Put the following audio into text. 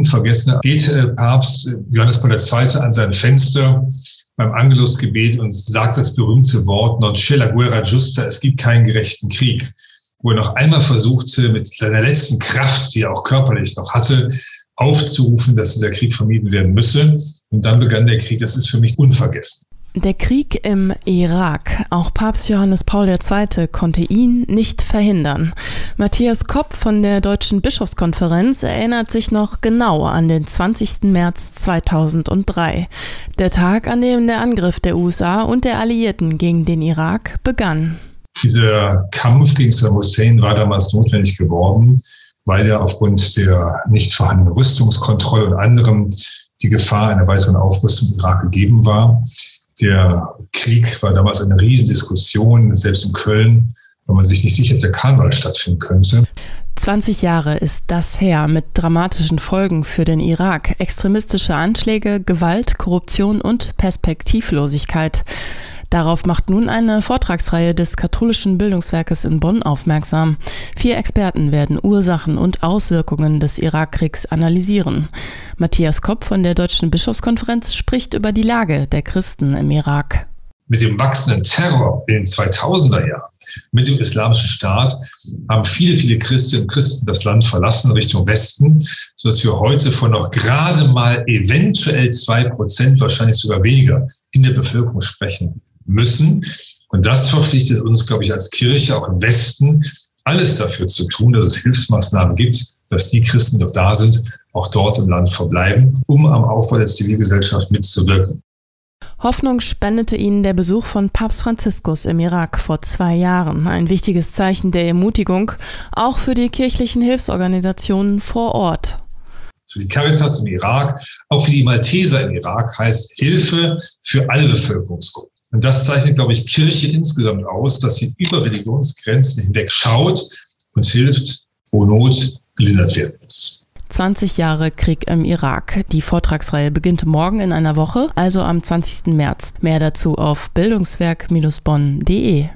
unvergessen, geht äh, Papst Johannes Paul II. an sein Fenster beim Angelusgebet und sagt das berühmte Wort Non c'è la guerra giusta, es gibt keinen gerechten Krieg, wo er noch einmal versuchte, mit seiner letzten Kraft, die er auch körperlich noch hatte, aufzurufen, dass dieser Krieg vermieden werden müsse. Und dann begann der Krieg. Das ist für mich unvergessen. Der Krieg im Irak. Auch Papst Johannes Paul II. konnte ihn nicht verhindern. Matthias Kopp von der Deutschen Bischofskonferenz erinnert sich noch genau an den 20. März 2003. Der Tag, an dem der Angriff der USA und der Alliierten gegen den Irak begann. Dieser Kampf gegen Saddam Hussein war damals notwendig geworden, weil ja aufgrund der nicht vorhandenen Rüstungskontrolle und anderem die Gefahr einer weiteren Aufrüstung im Irak gegeben war. Der Krieg war damals eine Riesendiskussion, selbst in Köln war man sich nicht sicher, ob der Karneval stattfinden könnte. 20 Jahre ist das her mit dramatischen Folgen für den Irak. Extremistische Anschläge, Gewalt, Korruption und Perspektivlosigkeit. Darauf macht nun eine Vortragsreihe des katholischen Bildungswerkes in Bonn aufmerksam. Vier Experten werden Ursachen und Auswirkungen des Irakkriegs analysieren. Matthias Kopp von der Deutschen Bischofskonferenz spricht über die Lage der Christen im Irak. Mit dem wachsenden Terror in den 2000er Jahren mit dem Islamischen Staat haben viele, viele Christinnen und Christen das Land verlassen Richtung Westen, sodass wir heute von noch gerade mal eventuell zwei Prozent, wahrscheinlich sogar weniger, in der Bevölkerung sprechen müssen. Und das verpflichtet uns, glaube ich, als Kirche auch im Westen, alles dafür zu tun, dass es Hilfsmaßnahmen gibt, dass die Christen, die doch da sind, auch dort im Land verbleiben, um am Aufbau der Zivilgesellschaft mitzuwirken. Hoffnung spendete ihnen der Besuch von Papst Franziskus im Irak vor zwei Jahren. Ein wichtiges Zeichen der Ermutigung, auch für die kirchlichen Hilfsorganisationen vor Ort. Für die Caritas im Irak, auch für die Malteser im Irak heißt Hilfe für alle Bevölkerungsgruppen. Und das zeichnet, glaube ich, Kirche insgesamt aus, dass sie über Religionsgrenzen hinweg schaut und hilft, wo Not gelindert werden muss. 20 Jahre Krieg im Irak. Die Vortragsreihe beginnt morgen in einer Woche, also am 20. März. Mehr dazu auf bildungswerk-bonn.de.